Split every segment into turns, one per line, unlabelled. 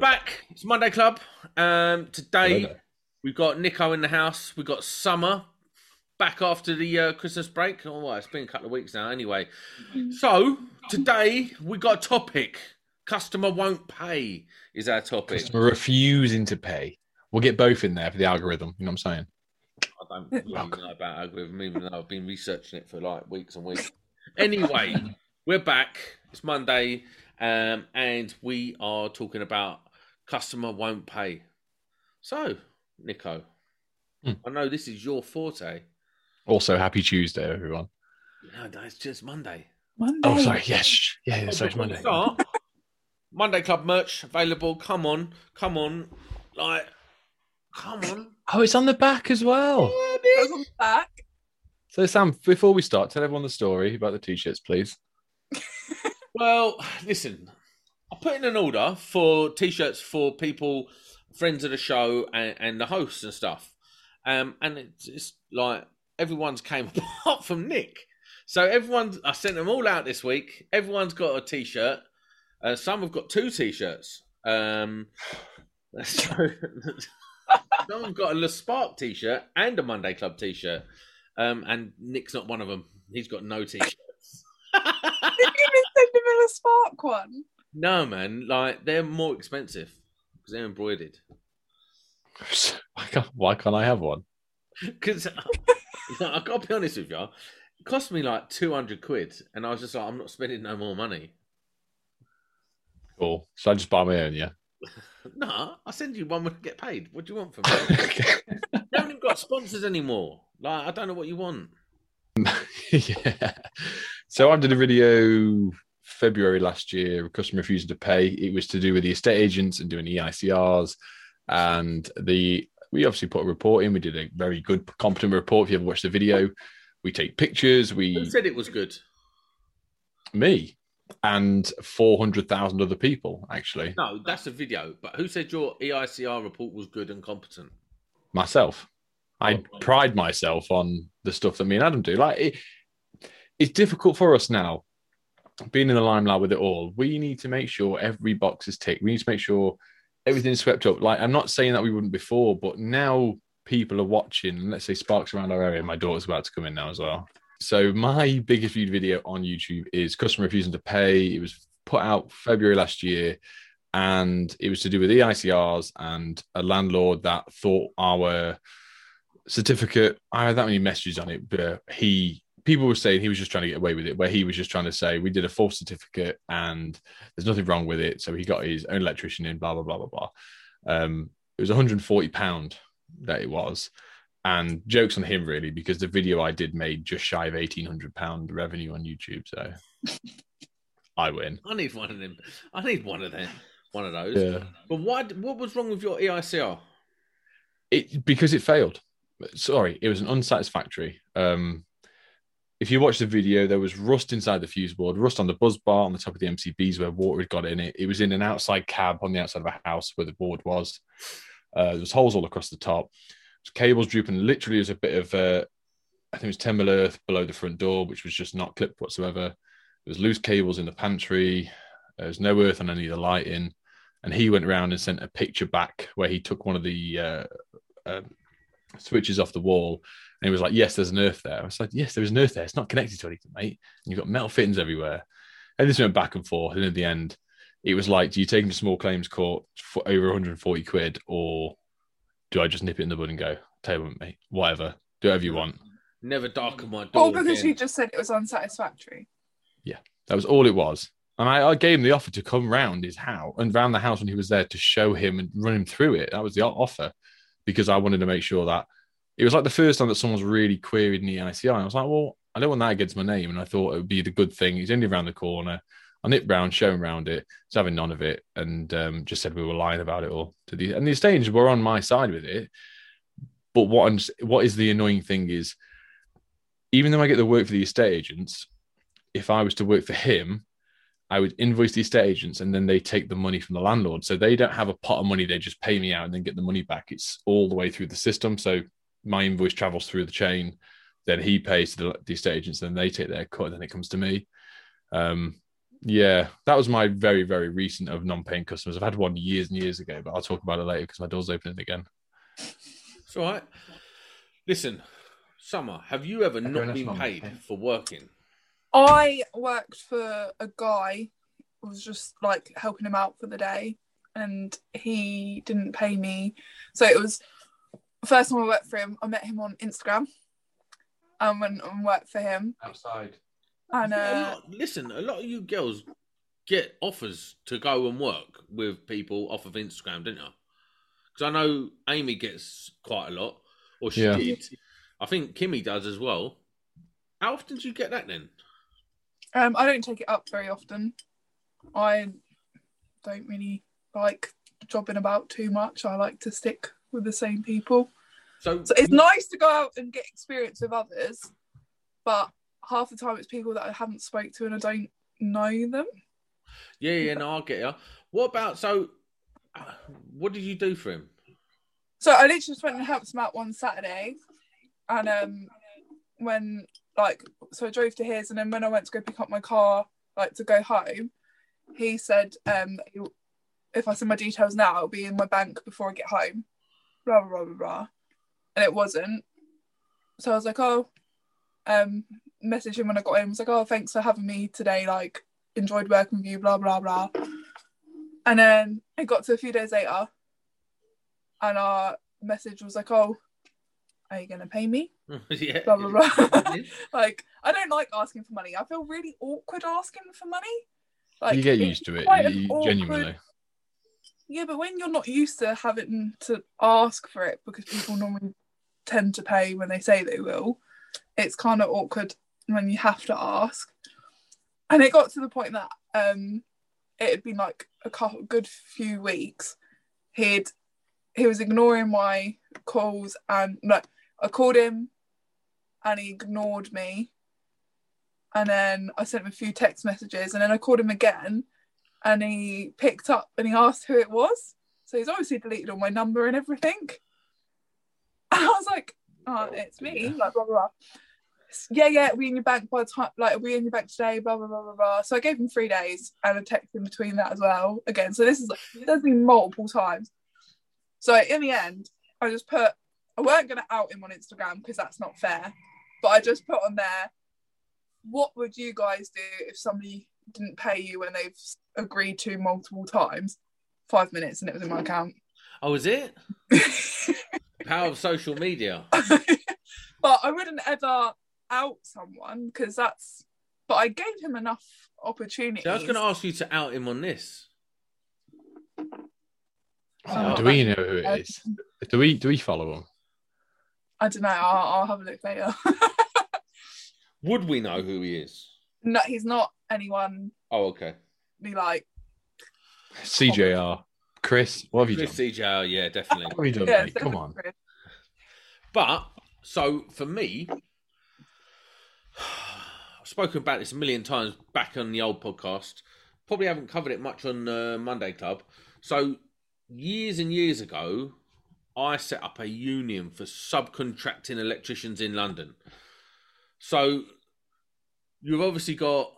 back. It's Monday Club. Um, today
Hello.
we've got Nico in the house. We've got Summer back after the uh, Christmas break. Oh, well, it's been a couple of weeks now, anyway. So today we got a topic. Customer won't pay is our topic.
Customer refusing to pay. We'll get both in there for the algorithm. You know what I'm saying?
I don't really know about algorithm, even though I've been researching it for like weeks and weeks. Anyway, we're back. It's Monday, um, and we are talking about customer won't pay. So, Nico,
Hmm.
I know this is your forte.
Also, happy Tuesday, everyone.
No, no, it's just Monday.
Monday.
Oh, sorry. Yes. Yeah,
Oh,
sorry, it's Monday.
Start, Monday Club merch available. Come on, come on, like, come on.
Oh, it's on the back as well.
Goes on the back.
So, Sam, before we start, tell everyone the story about the t-shirts, please.
Well, listen, I put in an order for t-shirts for people, friends of the show, and, and the hosts and stuff. Um, and it's, it's like everyone's came apart from Nick. So everyone's, I sent them all out this week. Everyone's got a t-shirt. Uh, some have got two t-shirts. Um, so someone's got a Le Spark t-shirt and a Monday Club t-shirt. Um, and Nick's not one of them. He's got no t-shirts.
Didn't even send him a spark one.
No, man, like they're more expensive because they're embroidered.
Why can't, why can't I have one?
Because uh, I gotta be honest with you, it cost me like two hundred quid, and I was just like, I'm not spending no more money.
Cool. So I just buy my own, yeah.
No, I send you one when I get paid. What do you want from me? they haven't even got sponsors anymore. Like, I don't know what you want.
yeah. So I did a video February last year, a customer refusing to pay. It was to do with the estate agents and doing EICRs. And the we obviously put a report in. We did a very good, competent report. If you ever watched the video, we take pictures.
Who
We
said it was good?
me and four hundred thousand other people actually
No, that's a video. But who said your EICR report was good and competent?
myself. I oh, pride myself on the stuff that me and Adam do. Like it, it's difficult for us now, being in the limelight with it all. We need to make sure every box is ticked. We need to make sure everything's swept up. Like I'm not saying that we wouldn't before, but now people are watching. Let's say sparks around our area. My daughter's about to come in now as well. So my biggest viewed video on YouTube is customer refusing to pay. It was put out February last year, and it was to do with EICRs and a landlord that thought our certificate. I had that many messages on it, but he people were saying he was just trying to get away with it, where he was just trying to say we did a false certificate and there's nothing wrong with it. So he got his own electrician in, blah blah blah blah blah. Um, it was 140 pound that it was, and jokes on him really because the video I did made just shy of 1800 pound revenue on YouTube. So I win.
I need one of them. I need one of them. One of those.
Yeah.
But why? What was wrong with your EICR?
it because it failed. Sorry, it was an unsatisfactory. Um, if you watch the video, there was rust inside the fuse board, rust on the busbar on the top of the MCBs where water had got in it. It was in an outside cab on the outside of a house where the board was. Uh, there was holes all across the top. Cables drooping. Literally, was a bit of, uh, I think it was 10 mil earth below the front door, which was just not clipped whatsoever. There was loose cables in the pantry. There was no earth on any of the lighting. And he went around and sent a picture back where he took one of the uh, uh, switches off the wall and he was like, Yes, there's an earth there. I was like, Yes, there's an earth there. It's not connected to anything, mate. And you've got metal fittings everywhere. And this went back and forth. And in the end, it was like, Do you take him to small claims court for over 140 quid or do I just nip it in the bud and go, Tell you what, mate, whatever, do whatever you want?
Never darken my door.
All because
again.
you just said it was unsatisfactory.
Yeah, that was all it was. And I, I gave him the offer to come round his house and round the house when he was there to show him and run him through it. That was the offer because I wanted to make sure that it was like the first time that someone's really queried ICI. And I was like, well, I don't want that against my name. And I thought it would be the good thing. He's only around the corner. I nipped round, him around it. He's having none of it. And um, just said we were lying about it all. To the, and the agents were on my side with it. But what I'm, what is the annoying thing is, even though I get the work for the estate agents, if I was to work for him, I would invoice the estate agents and then they take the money from the landlord. So they don't have a pot of money, they just pay me out and then get the money back. It's all the way through the system. So my invoice travels through the chain, then he pays to the, the estate agents, then they take their cut, and then it comes to me. Um, Yeah, that was my very, very recent of non-paying customers. I've had one years and years ago, but I'll talk about it later because my door's opening again.
It's all right. Listen, Summer, have you ever
Okay,
not been paid
okay.
for working?
I worked for a guy, was just like helping him out for the day, and he didn't pay me. So it was first time I worked for him. I met him on Instagram. and went and worked for him.
Outside.
And
A
uh,
lot- listen, a lot of you girls get offers to go and work with people off of Instagram, don't you? Because I know Amy gets quite a lot, or she
Yeah.
did. I think Kimmy does as well. How often do you get that then?
um, I don't take it up very often. I don't really like jobbing about too much. I like to stick with the same people.
So,
So it's nice to go out and get experience with others, but half the time it's people that I haven't spoke to and I don't know them.
yeah, yeah, no, I get you. What about so? What did you do for him?
So I literally just went and helped him out one Saturday, and um, when like so I drove to his, and then when I went to go pick up my car, like to go home, he said um, if I send my details now, it'll be in my bank before I get home. Blah blah blah blah blah, and it wasn't. So I was like, oh, um, message him when I got in. I was like, oh, thanks for having me today. Like, enjoyed working with you. Blah blah blah. And then it got to a few days later, and our message was like, "Oh, are you gonna pay me?"
yeah,
Blah blah blah. like, I don't like asking for money. I feel really awkward asking for money. Like,
you get used to it,
quite an
you-
awkward-
genuinely.
Yeah, but when you're not used to having to ask for it because people normally tend to pay when they say they will, it's kind of awkward when you have to ask. And it got to the point that um, it had been like a couple, good few weeks. He'd he was ignoring my calls and no, I called him and he ignored me. And then I sent him a few text messages and then I called him again and he picked up and he asked who it was. So he's obviously deleted all my number and everything. And I was like, oh, it's me, like blah blah blah. Yeah, yeah, it'll in your bank by the time like it'll in your bank today, blah blah blah blah blah. So I gave him three days and a text in between that as well. Again, so this is like there's been multiple times. So in the end, I just put I weren't gonna out him on Instagram because that's not fair. But I just put on there, what would you guys do if somebody didn't pay you when they've agreed to multiple times? Five minutes and it was in my account.
Oh, is it? Power of social media.
but I wouldn't ever out someone because that's. But I gave him enough opportunities.
So I was going to ask you to out him on this.
Oh,
do we know who it is? Do we do we follow him?
I don't know. I'll, I'll have a look later.
Would we know who he is?
No, he's not anyone
Oh, okay.
be like.
CJR. Chris, what have you
Chris
done?
CJR, yeah, definitely.
What have you done,
Yeah,
mate? Come on.
But so for me, I've spoken about this a million times back on the old podcast. Probably haven't covered it much on uh, Monday Club. So years and years ago, I set up a union for subcontracting electricians in London. So you've obviously got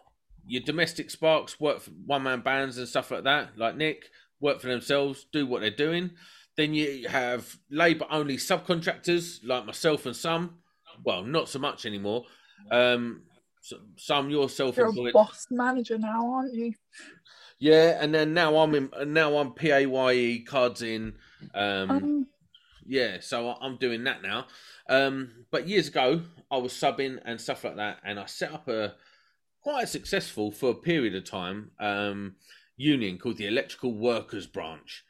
your domestic sparks work for one man bands and stuff like that, like Nick, work for themselves, do what they're doing. Then you have labour only subcontractors like myself and some. Well, not so much anymore. Um, so, some you're
You're a boss manager now, aren't you?
Yeah, and then now I'm in. Now I'm PAYE cards in. Um,
Um,
yeah, so I'm doing that now. Um, but years ago, I was subbing and stuff like that, and I set up a quite successful for a period of time um, union called the Electrical Workers Branch,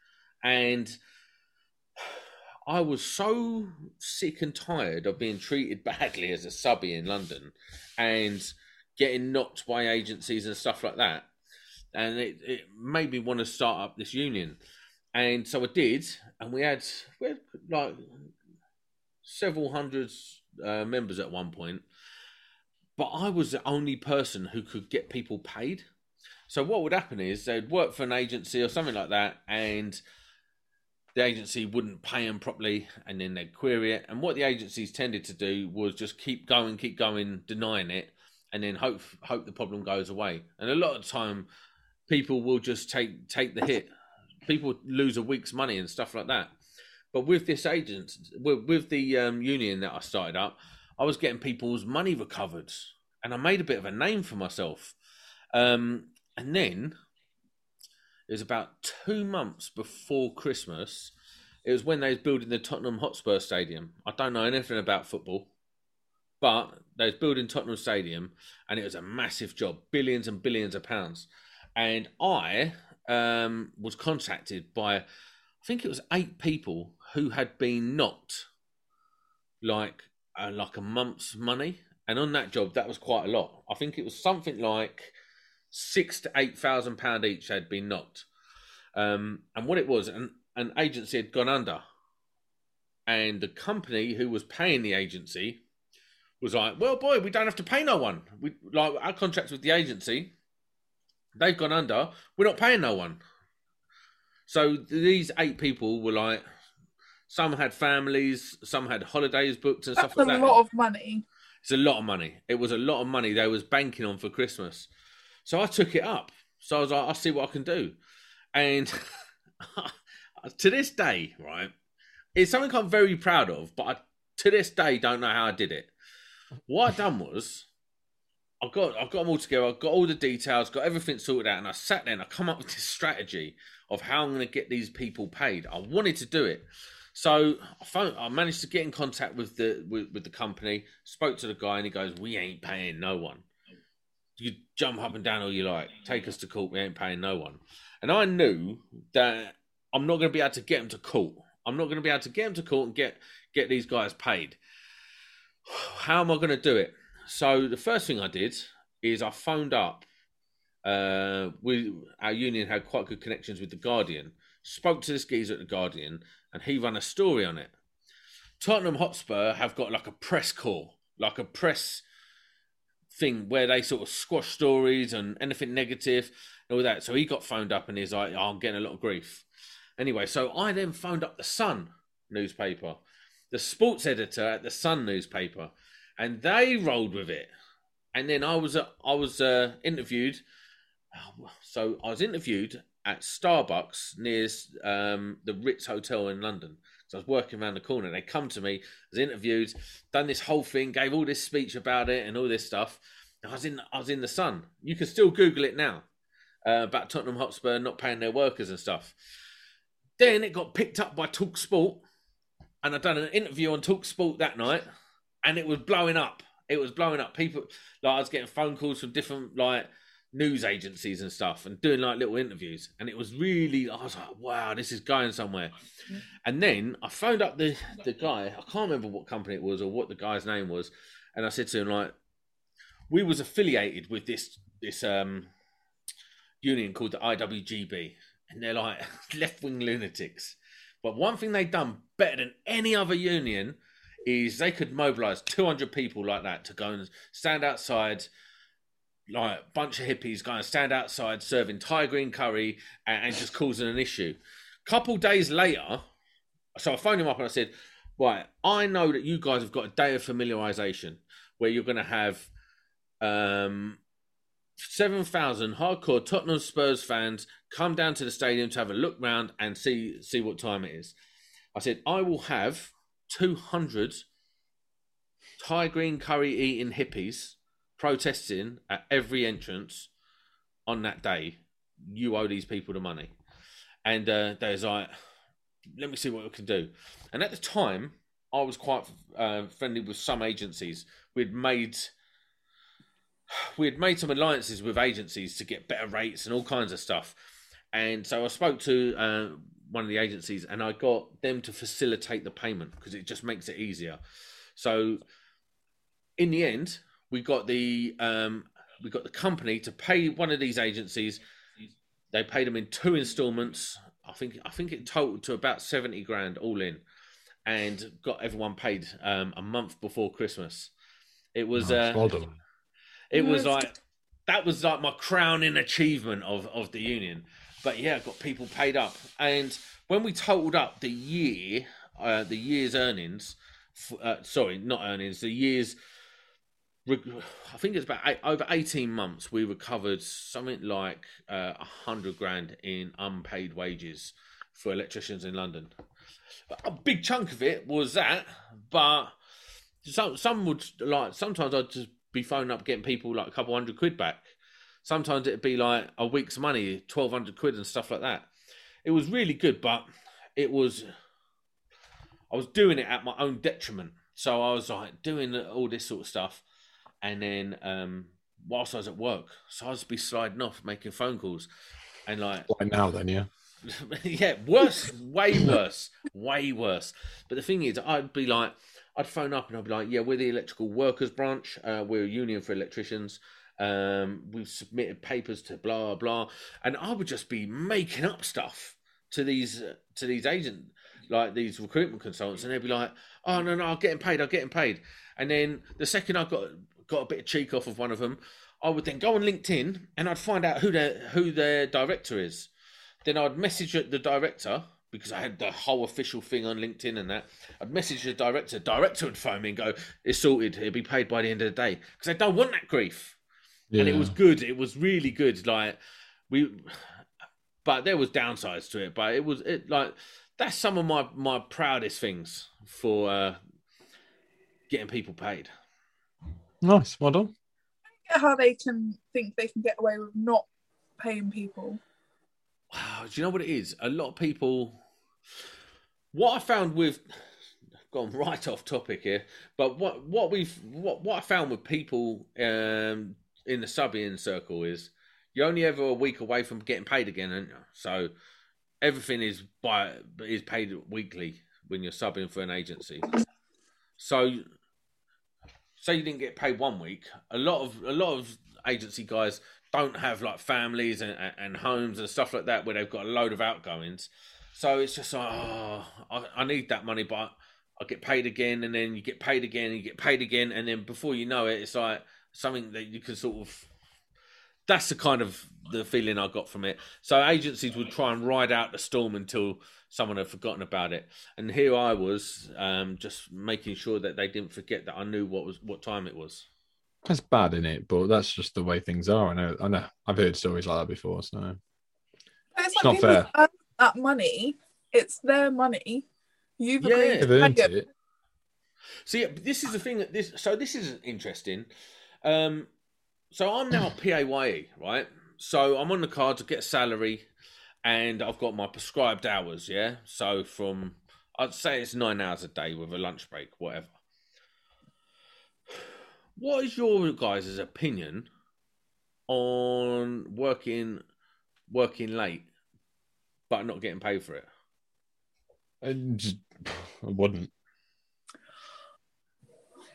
and I was so sick and tired of being treated badly as a subby in London and getting knocked by agencies and stuff like that, and it, it made me want to start up this union. And so I did, and we had we had like several hundreds uh, members at one point, but I was the only person who could get people paid. So what would happen is they'd work for an agency or something like that, and the agency wouldn't pay them properly, and then they'd query it. And what the agencies tended to do was just keep going, keep going, denying it, and then hope hope the problem goes away. And a lot of time, people will just take take the hit. People lose a week's money and stuff like that. But with this agent, with, with the um, union that I started up, I was getting people's money recovered, and I made a bit of a name for myself. Um, and then it was about two months before Christmas. It was when they was building the Tottenham Hotspur Stadium. I don't know anything about football, but they was building Tottenham Stadium, and it was a massive job, billions and billions of pounds. And I um, was contacted by, I think it was eight people who had been knocked like uh, like a month's money, and on that job, that was quite a lot. I think it was something like six to eight thousand pound each had been knocked. Um, and what it was, an, an agency had gone under, and the company who was paying the agency was like, "Well, boy, we don't have to pay no one. We like our contracts with the agency. They've gone under. We're not paying no one." So these eight people were like, some had families, some had holidays booked and
That's
stuff like that.
That's a lot of money.
It's a lot of money. It was a lot of money they was banking on for Christmas. So I took it up. So I was like, I'll see what I can do. And to this day, right, it's something I'm very proud of, but I, to this day don't know how I did it. What I done was I got I got them all together, I got all the details, got everything sorted out, and I sat there and I come up with this strategy of how I'm gonna get these people paid. I wanted to do it. So I I managed to get in contact with the with, with the company, spoke to the guy, and he goes, "We ain't paying no one. You jump up and down all you like. Take us to court. We ain't paying no one." And I knew that I'm not going to be able to get them to court. I'm not going to be able to get them to court and get get these guys paid. How am I going to do it? So the first thing I did is I phoned up. Uh, we our union had quite good connections with the Guardian. Spoke to this geezer at the Guardian, and he ran a story on it. Tottenham Hotspur have got like a press call, like a press thing where they sort of squash stories and anything negative and all that. So he got phoned up and he's like, oh, I'm getting a lot of grief. Anyway, so I then phoned up the Sun newspaper, the sports editor at the Sun newspaper, and they rolled with it. And then I was uh, I was uh, interviewed. So I was interviewed at Starbucks near um, the Ritz Hotel in London. So I was working around the corner. They come to me, was interviewed, done this whole thing, gave all this speech about it and all this stuff. I was in I was in the Sun. You can still Google it now uh, about Tottenham Hotspur not paying their workers and stuff. Then it got picked up by Talk Sport, and I done an interview on Talk Sport that night, and it was blowing up. It was blowing up. People like I was getting phone calls from different like news agencies and stuff, and doing like little interviews, and it was really. I was like, wow, this is going somewhere. And then I phoned up the the guy. I can't remember what company it was or what the guy's name was, and I said to him like, we was affiliated with this this um union called the IWGB, and they're like left wing lunatics. But one thing they've done better than any other union is they could mobilize 200 people like that to go and stand outside, like a bunch of hippies going to stand outside serving Thai green curry and, and just causing an issue. Couple days later, so I phoned him up and I said, Right, I know that you guys have got a day of familiarization where you're going to have um, 7,000 hardcore Tottenham Spurs fans come down to the stadium to have a look round and see see what time it is. I said, I will have 200 Thai green curry eating hippies protesting at every entrance on that day. You owe these people the money. And uh, there's like, let me see what we can do. And at the time, I was quite uh, friendly with some agencies. We'd made we had made some alliances with agencies to get better rates and all kinds of stuff. And so I spoke to uh, one of the agencies and I got them to facilitate the payment because it just makes it easier. So in the end, we got the um, we got the company to pay one of these agencies. They paid them in two installments. I think I think it totaled to about seventy grand all in, and got everyone paid um, a month before Christmas. It was
Nice.
uh,
well done.
it was like that was like my crowning achievement of of the union. But yeah, got people paid up, and when we totaled up the year, uh, the year's earnings, uh, sorry, not earnings, the year's I think it's about eight, over 18 months, we recovered something like uh, 100 grand in unpaid wages for electricians in London. A big chunk of it was that, but some, some would like, sometimes I'd just be phoning up getting people like a couple hundred quid back. Sometimes it'd be like a week's money, 1200 quid and stuff like that. It was really good, but it was, I was doing it at my own detriment. So I was like doing all this sort of stuff and then um, whilst I was at work, so I'd be sliding off, making phone calls, and like
like now, then yeah,
yeah, worse, way worse, way worse. But the thing is, I'd be like, I'd phone up and I'd be like, yeah, we're the electrical workers branch, uh, we're a union for electricians. Um, we've submitted papers to blah blah, and I would just be making up stuff to these uh, to these agent like these recruitment consultants, and they'd be like, "Oh no, no, I'm getting paid, I'm getting paid." And then the second I got got a bit of cheek off of one of them, I would then go on LinkedIn and I'd find out who their who their director is. Then I'd message the director because I had the whole official thing on LinkedIn and that. I'd message the director. Director would phone me and go, "It's sorted. It'll be paid by the end of the day." Because I don't want that grief. Yeah. And it was good. It was really good. Like we, but there was downsides to it. But it was it like that's some of my my proudest things for uh, getting people paid.
Nice, well done.
How they can think they can get away with not paying people.
Wow, do you know what it is? A lot of people. What I found with gone right off topic here, but what what we've what what I found with people um, in the subbing circle is you're only ever a week away from getting paid again, so everything is by is paid weekly when you're subbing for an agency. So say you didn't get paid one week, a lot of a lot of agency guys don't have like families and, and homes and stuff like that where they've got a load of outgoings. So it's just like, oh, I, I need that money, but I get paid again, and then you get paid again, and you get paid again, and then before you know it, it's like something that you can sort of. That's the kind of the feeling I got from it. So agencies would try and ride out the storm until someone had forgotten about it. And here I was, um, just making sure that they didn't forget that I knew what was what time it was.
That's bad in it, but that's just the way things are. I know. I know. I've heard stories like that before. So
it's, it's not fair. That money, it's their money. You've yeah. agreed
to earned it.
it. See, this is the thing that this. So this is interesting. Um, so I'm now PAYE, right? So I'm on the card to get a salary and I've got my prescribed hours. Yeah, so from I'd say it's nine hours a day with a lunch break, whatever. What is your guys' opinion on working working late but not getting paid for it?
I, just, I wouldn't.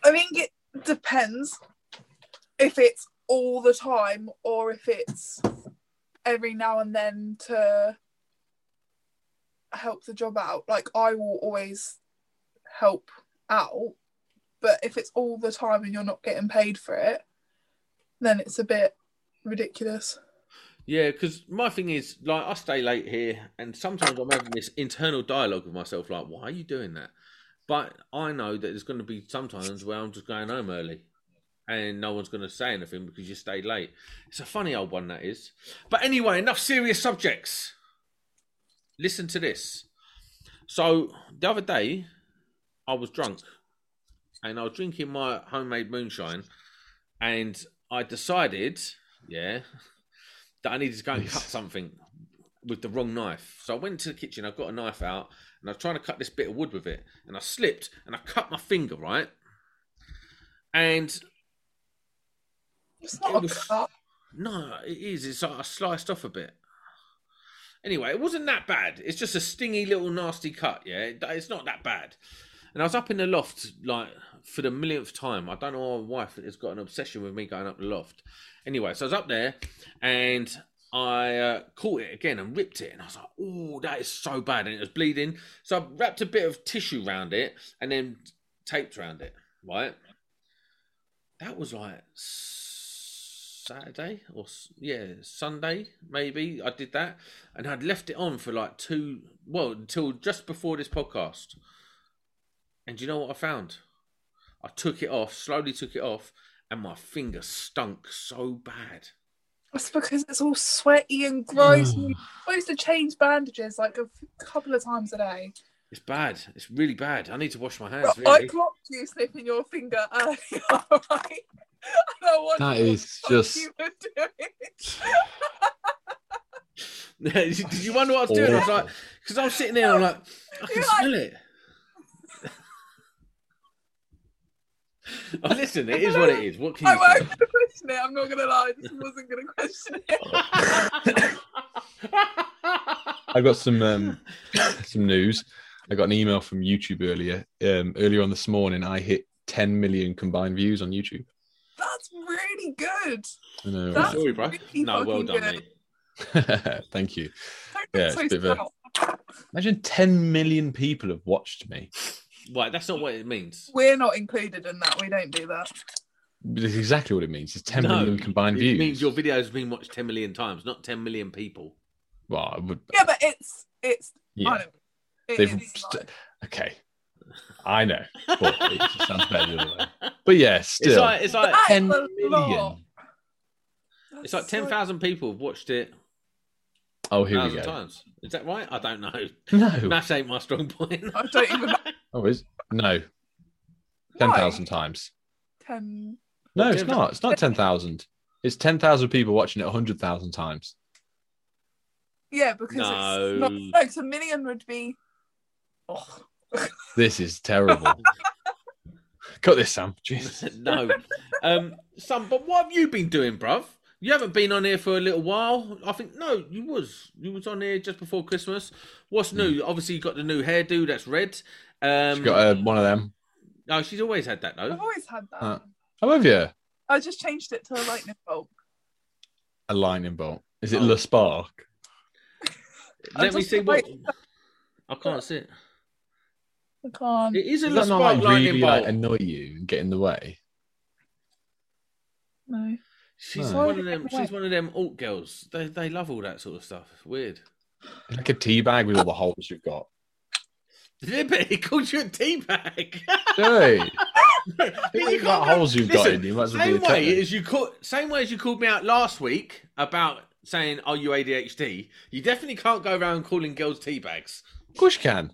I think it depends if it's all the time or if it's every now and then to help the job out. Like I will always help out, but if it's all the time and you're not getting paid for it, then it's a bit ridiculous.
Yeah, because my thing is like I stay late here, and sometimes I'm having this internal dialogue with myself, like, "Why are you doing that?" But I know that there's going to be sometimes where I'm just going home early, and no one's going to say anything because you stayed late. It's a funny old one, that is. But anyway, enough serious subjects. Listen to this. So, the other day, I was drunk and I was drinking my homemade moonshine, and I decided, yeah, that I needed to go and cut something with the wrong knife. So I went to the kitchen, I got a knife out, and I was trying to cut this bit of wood with it, and I slipped and I cut my finger, right? And
it's not it was, a cut.
No, it is. It's like I sliced off a bit. Anyway, it wasn't that bad. It's just a stingy little nasty cut. Yeah, it's not that bad. And I was up in the loft like for the millionth time. I don't know why my wife has got an obsession with me going up the loft. Anyway, so I was up there and I uh, caught it again and ripped it, and I was like, "Oh, that is so bad!" And it was bleeding. So I wrapped a bit of tissue around it and then taped around it. Right. That was like Saturday or yeah Sunday maybe I did that and I'd left it on for like two well until just before this podcast and do you know what I found I took it off slowly took it off and my finger stunk so bad.
That's because it's all sweaty and gross. You're supposed to change bandages like a couple of times a day.
It's bad. It's really bad. I need to wash my hands.
I
Really.
clocked you sniffing your finger earlier, right? I don't want
That
to know
is
what
just-
You were doing.
Did you wonder what I was doing? I was like, because I was sitting there, I'm like, I can
You're
smell it. oh, listen, it is what it is. What can you
I
you
won't
say?
question it. I'm not going to lie. I just wasn't going to question it.
I got some um, some news. I got an email from YouTube earlier. Um, earlier on this morning, I hit 10 million combined views on YouTube.
That's really good.
I know.
That's-
Sorry, bro.
really
No, well
fucking
done,
good.
right? Thank you. Yeah,
so
a bit of a-
proud.
Imagine 10 million people have watched me.
Right, that's not what it means.
We're not included in that. We don't do that.
That's exactly what it means. It's 10
No,
million combined
it
views.
means your video has been watched 10 million times, not 10 million people.
Well, I would.
Yeah, but it's it's.
Yeah.
I don't. It
They've
is
st-
like-
okay. I know, but it just sounds better the other way. But yeah, still,
It's like it's like
That is
10
a
it's like 10,000 people have watched it
Oh, here we go.
times. Is that right? I don't know.
No,
Maths ain't my strong point.
I don't even know.
oh, is no, ten thousand times.
Ten.
No, it's not. It's not ten thousand. It's ten thousand people watching it hundred thousand times.
Yeah, because
No.
it's not. No, 'cause a million would be. Oh,
This is terrible. Cut this, Sam. Jesus.
no. Um, some, but what have you been doing, bruv? You haven't been on here for a little while. I think no, you was you was on here just before Christmas. What's new? Obviously, you got the new hairdo that's red. Um,
She's got uh, one of them.
no, she's always had that though.
I've always had that.
Uh, How have you?
I just changed it to a lightning bolt.
A lightning bolt. Is it
Oh.
Le Spark?
Let me
just-
see what. I can't see it.
I can't.
It is a
Does
Le
that not
Spark
like really
bolt.
like annoy you and get in the way?
No.
She's
No.
one of them. She's one of them alt girls. They they love all that sort of stuff. It's weird.
Like a tea bag with all the holes you've got.
Yeah, but he called you a teabag.
Hey,
you
you've got
can't-
holes you've got in. You might as well be
Same
a
way
technic.
as you call, same way as you called me out last week about saying, "Are you ADHD?" You definitely can't go around calling girls teabags.
Of course you can.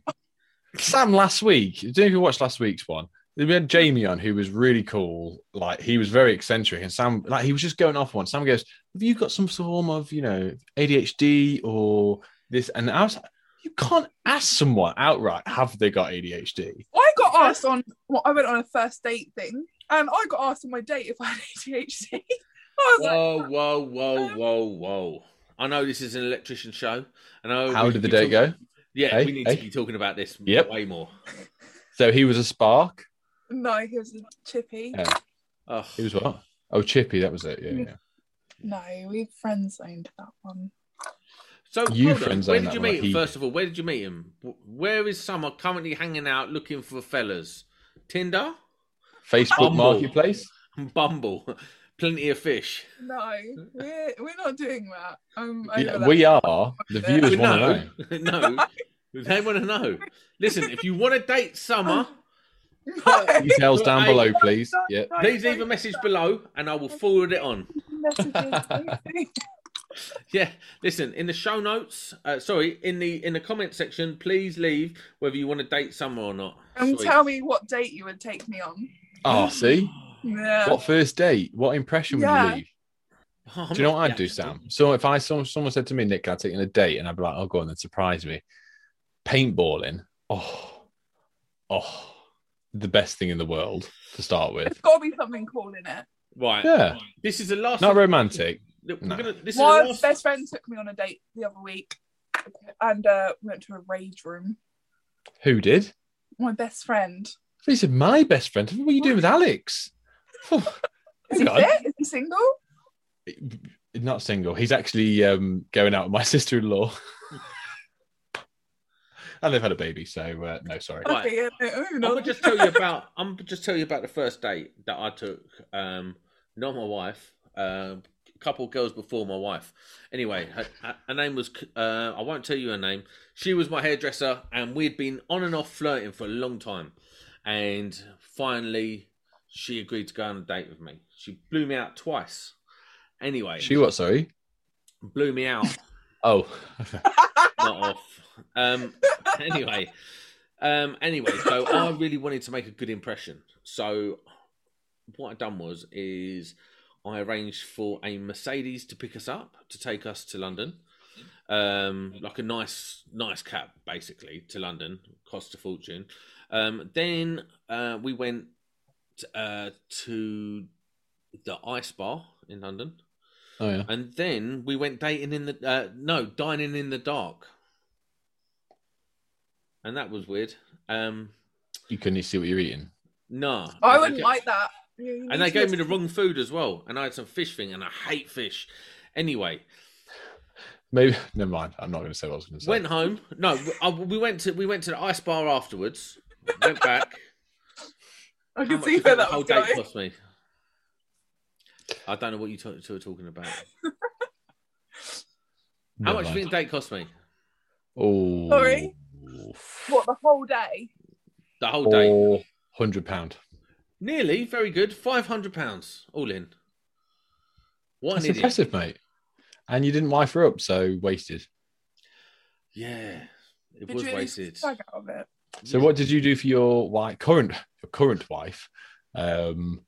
Sam last week, I don't know if you watched last week's one. We had Jamie on who was really cool. Like he was very eccentric, and Sam, like he was just going off one. Sam goes, "Have you got some form of, you know, ADHD or this?" And I was like, "You can't ask someone outright have they got ADHD."
I got asked on. Well, I went on a first date thing, and I got asked on my date if I had ADHD. I was like,
Whoa, whoa, whoa, um, whoa, whoa! I know this is an electrician show, I know
How did the
date be
go?
Talking- Yeah,
Hey,
we need
hey.
to be talking about this
Yep.
way more.
So he was a spark.
no, he was a chippy.
Yeah.
Oh,
He was what? Oh, Chippy, that was it. Yeah, mm. yeah.
No, we friend zoned that one.
So
You friend
Where did
that
you meet him?
he-
First of all, where did you meet him? Where is Summer currently hanging out looking for fellas? Tinder,
Facebook
Bumble.
Marketplace.
Bumble, plenty of fish.
No, we're we're not doing that. Um,
Yeah, we are. The viewers want to know.
no, no, they want to know. Listen, if you want to date Summer,
No.
Details down
Hey.
below, please. Yeah.
please leave a message below, and I will forward it on.
Messages.
Yeah, listen in the show notes. Uh, sorry, in the in the comment section, please leave whether you want to date Summer or not.
and
Sweet.
tell me what date you would take me on.
Oh, see?
Yeah.
What first date? What impression would
Yeah.
you leave?
Oh,
Do you know what I'd do,
that-
Sam? So if I someone, someone said to me, Nick, I'd take you on a date, and I'd be like, oh, go on, then surprise me. Paintballing. Oh, oh, the best thing in the world to start with.
There's got to be something cool in it.
Right.
Yeah,
This is the last.
not romantic.
We're
no.
gonna, this is
My
the last.
best friend took me on a date the other week, and uh, we went to a rage room.
Who did?
My best friend.
He said, my best friend. What are you doing with Alex?
Is he fit? Is he single?
not single. He's actually um, going out with my sister-in-law. and they've had a baby, so uh, no, sorry.
Okay, yeah, no,
I'm gonna just tell you about. I'm gonna just tell you about the first date that I took. Um, not my wife. Um, a couple of girls before my wife. Anyway, her, her- her name was. Uh, I won't tell you her name. She was my hairdresser, and we'd been on and off flirting for a long time. And finally, she agreed to go on a date with me. She blew me out twice. Anyway,
She what? Sorry.
blew me out,
Oh,
not off. Um, anyway, um, anyway, so I really wanted to make a good impression. So what I done was is I arranged for a Mercedes to pick us up to take us to London. Um, like a nice, nice cab, basically, to London. Cost a fortune. Um, then uh, we went uh, to the Ice Bar in London,
oh yeah.
and then we went dating in the uh, no dining in the dark, and that was weird. Um,
You couldn't see what you're eating.
no,
I wouldn't
they-
like that. You- you
And they gave me the wrong food as well, and I had some fish thing, and I hate fish. Anyway,
Maybe never mind. I'm not going to say what I was going to say.
went home. No, I, we went to we went to the ice bar afterwards. Went back.
I can see where that
whole
was
date
going.
cost me? I don't know what you two two are talking about. How
Never
much did you
mind.
the date cost me?
Oh,
Sorry? What the whole day?
The whole day,
Four hundred pound.
nearly very good. Five hundred pounds all in. What
That's
an idiot!
impressive, mate. And you didn't wife her up, so wasted.
Yeah, it
Did
was
you at
wasted.
swag out of it?
So, what did you do for your wife, current your current wife? Um,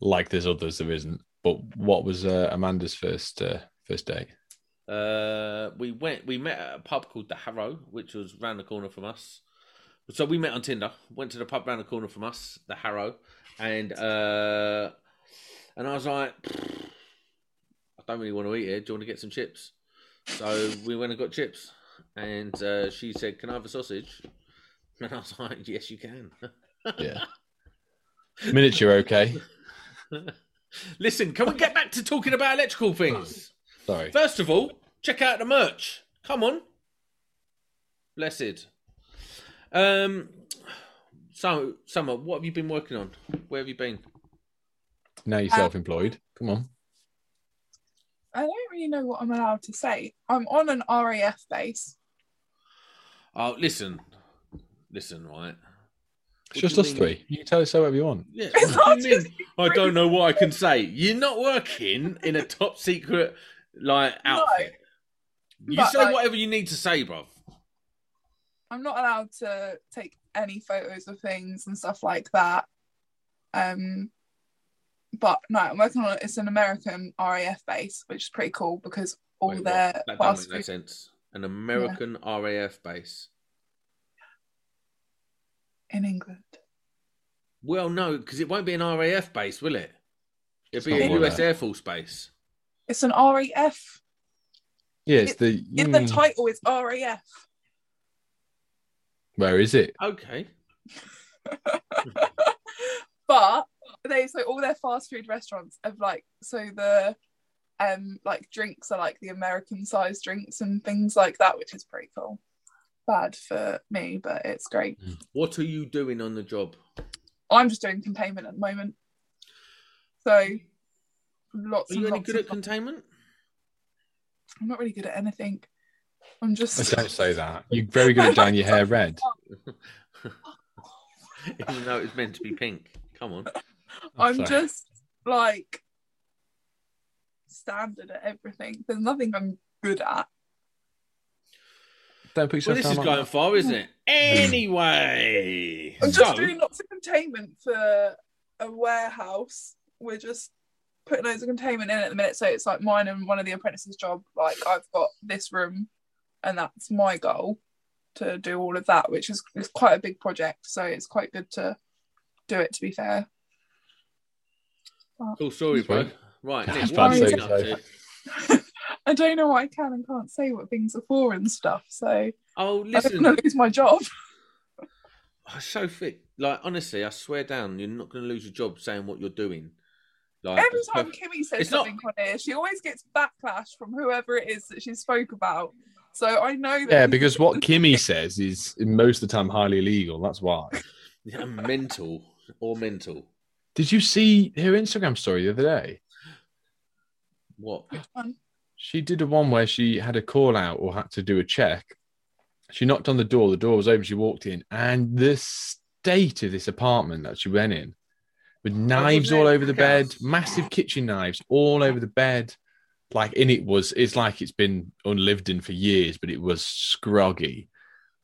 like there's others, there isn't. But what was uh, Amanda's first uh, first date?
Uh, we went. We met at a pub called the Harrow, which was round the corner from us. So we met on Tinder. Went to the pub round the corner from us, the Harrow, and uh, and I was like, I don't really want to eat here. Do you want to get some chips? So we went and got chips, and uh, she said, "Can I have a sausage?" And I was like, "Yes, you can."
Yeah. Miniature, okay.
Listen, can we get back to talking about electrical things?
Sorry.
First of all, check out the merch. Come on. Blessed. Um so Summer, what have you been working on? Where have you been?
Now you're self-employed. Come on.
I don't really know what I'm allowed to say. I'm on an RAF base.
Oh listen. Listen, right.
It's just us
mean?
three. You can tell us whatever you want.
Yeah, what do you mean? I don't know what I can say. You're not working in a top secret like outfit. You
but,
say
like-
whatever you need to say, bruv.
I'm not allowed to take any photos of things and stuff like that. Um, but no, I'm working on it. it's an American RAF base, which is pretty cool because all
Wait, what?
their
That don't make no
food
sense. An American RAF base.
In England.
Well, no, because it won't be an RAF base, will it? It'll be a US Air Force base.
It's an RAF.
Yeah, it's the.
In the
Mm,
title, is RAF.
Where is it?
Okay.
but they so all their fast food restaurants have like so the um like drinks are like the American sized drinks and things like that, which is pretty cool. Bad for me, but it's great. Mm.
What are you doing on the job?
I'm just doing containment at the moment. So lots
Are
and
you any
lots
good
of
at containment?
I'm not really good at anything. I'm just
Don't say that. You're very good at dyeing your hair red.
Even though it's meant to be pink. Come on.
I'm
Sorry.
just like standard at everything. There's nothing I'm good at.
Don't put
Well, this
down
is
like
going
that.
far, isn't it? Mm. Anyway.
I'm
So,
just doing lots of containment for a warehouse. We're just putting loads of containment in at the minute. So it's like mine and one of the apprentices' job. Like I've got this room, and that's my goal to do all of that, which is, is quite a big project. So it's quite good to do it. To be fair,
cool story, bro. Right,
I
Nick, what
about
you up to?
I don't know what I can and can't say what things are for and stuff. So
Oh,
I
listen.
don't want to lose my job.
Oh, so fit. Like, honestly, I swear down, you're not going to lose your job saying what you're doing. Like,
Every time Kimmy says
It's not-
something on here, she always gets backlash from whoever it is that she spoke about. So I know that
Yeah, because what Kimmy says is most of the time highly illegal. That's why.
Yeah, mental or mental.
Did you see her Instagram story the other day?
What?
She did a one where she had a call out or had to do a check. She knocked on the door, the door was open, she walked in, and the state of this apartment that she went in, with knives all over the bed, massive kitchen knives all over the bed. Like in it was, it's like it's been unlived in for years, but it was scroggy,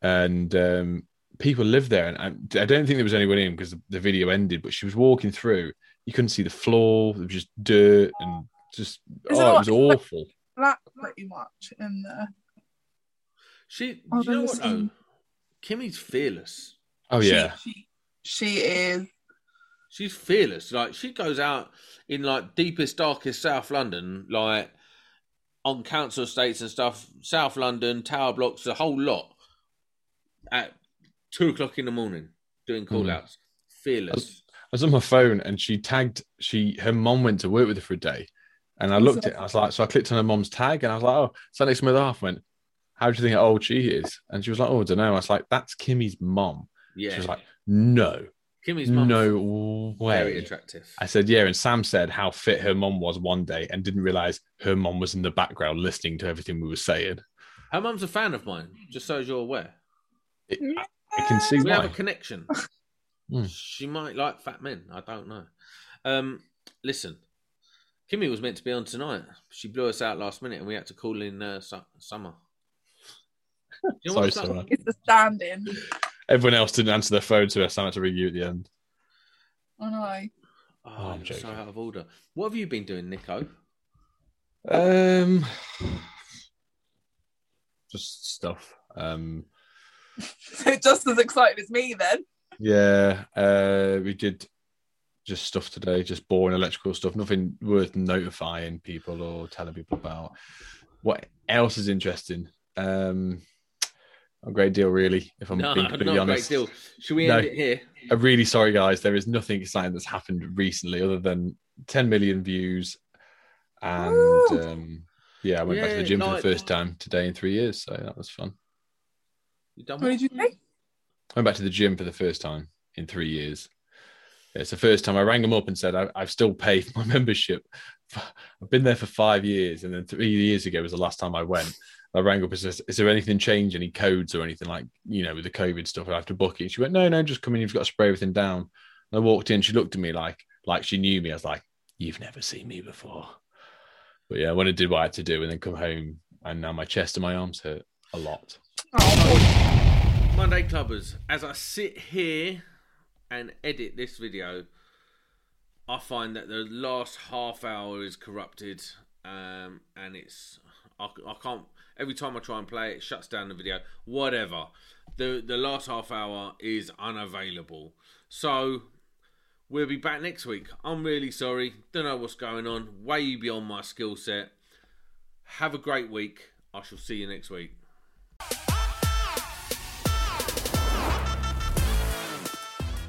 and um, people lived there. And I, I don't think there was anyone in because the, the video ended. But she was walking through, you couldn't see the floor. It was just dirt and just
Is
oh, it was
like-
awful.
Black pretty much in there.
She,
I've
you know what though? Kimmy's fearless.
Oh
She-
yeah,
She, she is.
She's fearless. Like she goes out in like deepest, darkest South London, like on council estates and stuff, South London, tower blocks, the whole lot at two o'clock in the morning doing hmm. call outs. Fearless.
I was on my phone and she tagged she her mom went to work with her for a day. And I looked at it, I was like, so I clicked on her mom's tag and I was like, oh, sat Smith half went, How do you think how old she is? And she was like, Oh, I don't know. I was like, That's Kimmy's mom.
Yeah.
She was like, No,
Kimmy's mum's
no way.
very attractive.
I said, Yeah. And Sam said how fit her mom was one day and didn't realize her mom was in the background listening to everything we were saying.
Her mom's a fan of mine, just so as you're aware.
It- I, I can see
We
why.
have a connection.
Hmm.
She might like fat men. I don't know. Um, listen, Kimmy was meant to be on tonight. She blew us out last minute, and we had to call in uh, su- summer. Do you know
Sorry,
what's that-
Summer.
It's the stand-in.
Everyone else didn't answer their phone, so I started to ring you at the end.
I know.
Oh,
I'm
I'm so out of order. What have you been doing, Nico?
Um, just stuff. Um,
Just as excited as me then.
yeah, uh, we did just stuff today, just boring electrical stuff, nothing worth notifying people or telling people about. What else is interesting? Um, a great deal, really. If I'm
No,
being
not a
completely
great
honest,
deal. Should we
No.
end it here?
I'm really sorry, guys. There is nothing exciting that's happened recently other than 10 million views, and um, yeah, I went back to the
Yeah,
gym for the first time today in three years, so that was fun.
You done
What did you say?
I went back to the gym for the first time in three years. It's the first time I rang them up and said I, I've still paid my membership. I've been there for five years, and then three years ago was the last time I went. I rang up and "Is there anything changed? Any codes or anything like you know with the COVID stuff? I have to book it." She went, "No, no, just come in. You've got to spray everything down." And I walked in. She looked at me like like she knew me. I was like, "You've never seen me before." But yeah, I went and did what I had to do, and then come home, and now my chest and my arms hurt a lot.
Oh,
Monday Clubbers, as I sit here and edit this video, I find that the last half hour is corrupted, um, and it's I, I can't. Every time I try and play it, it shuts down the video. Whatever. The the last half hour is unavailable. So we'll be back next week. I'm really sorry. Don't know what's going on. Way beyond my skill set. Have a great week. I shall see you next week.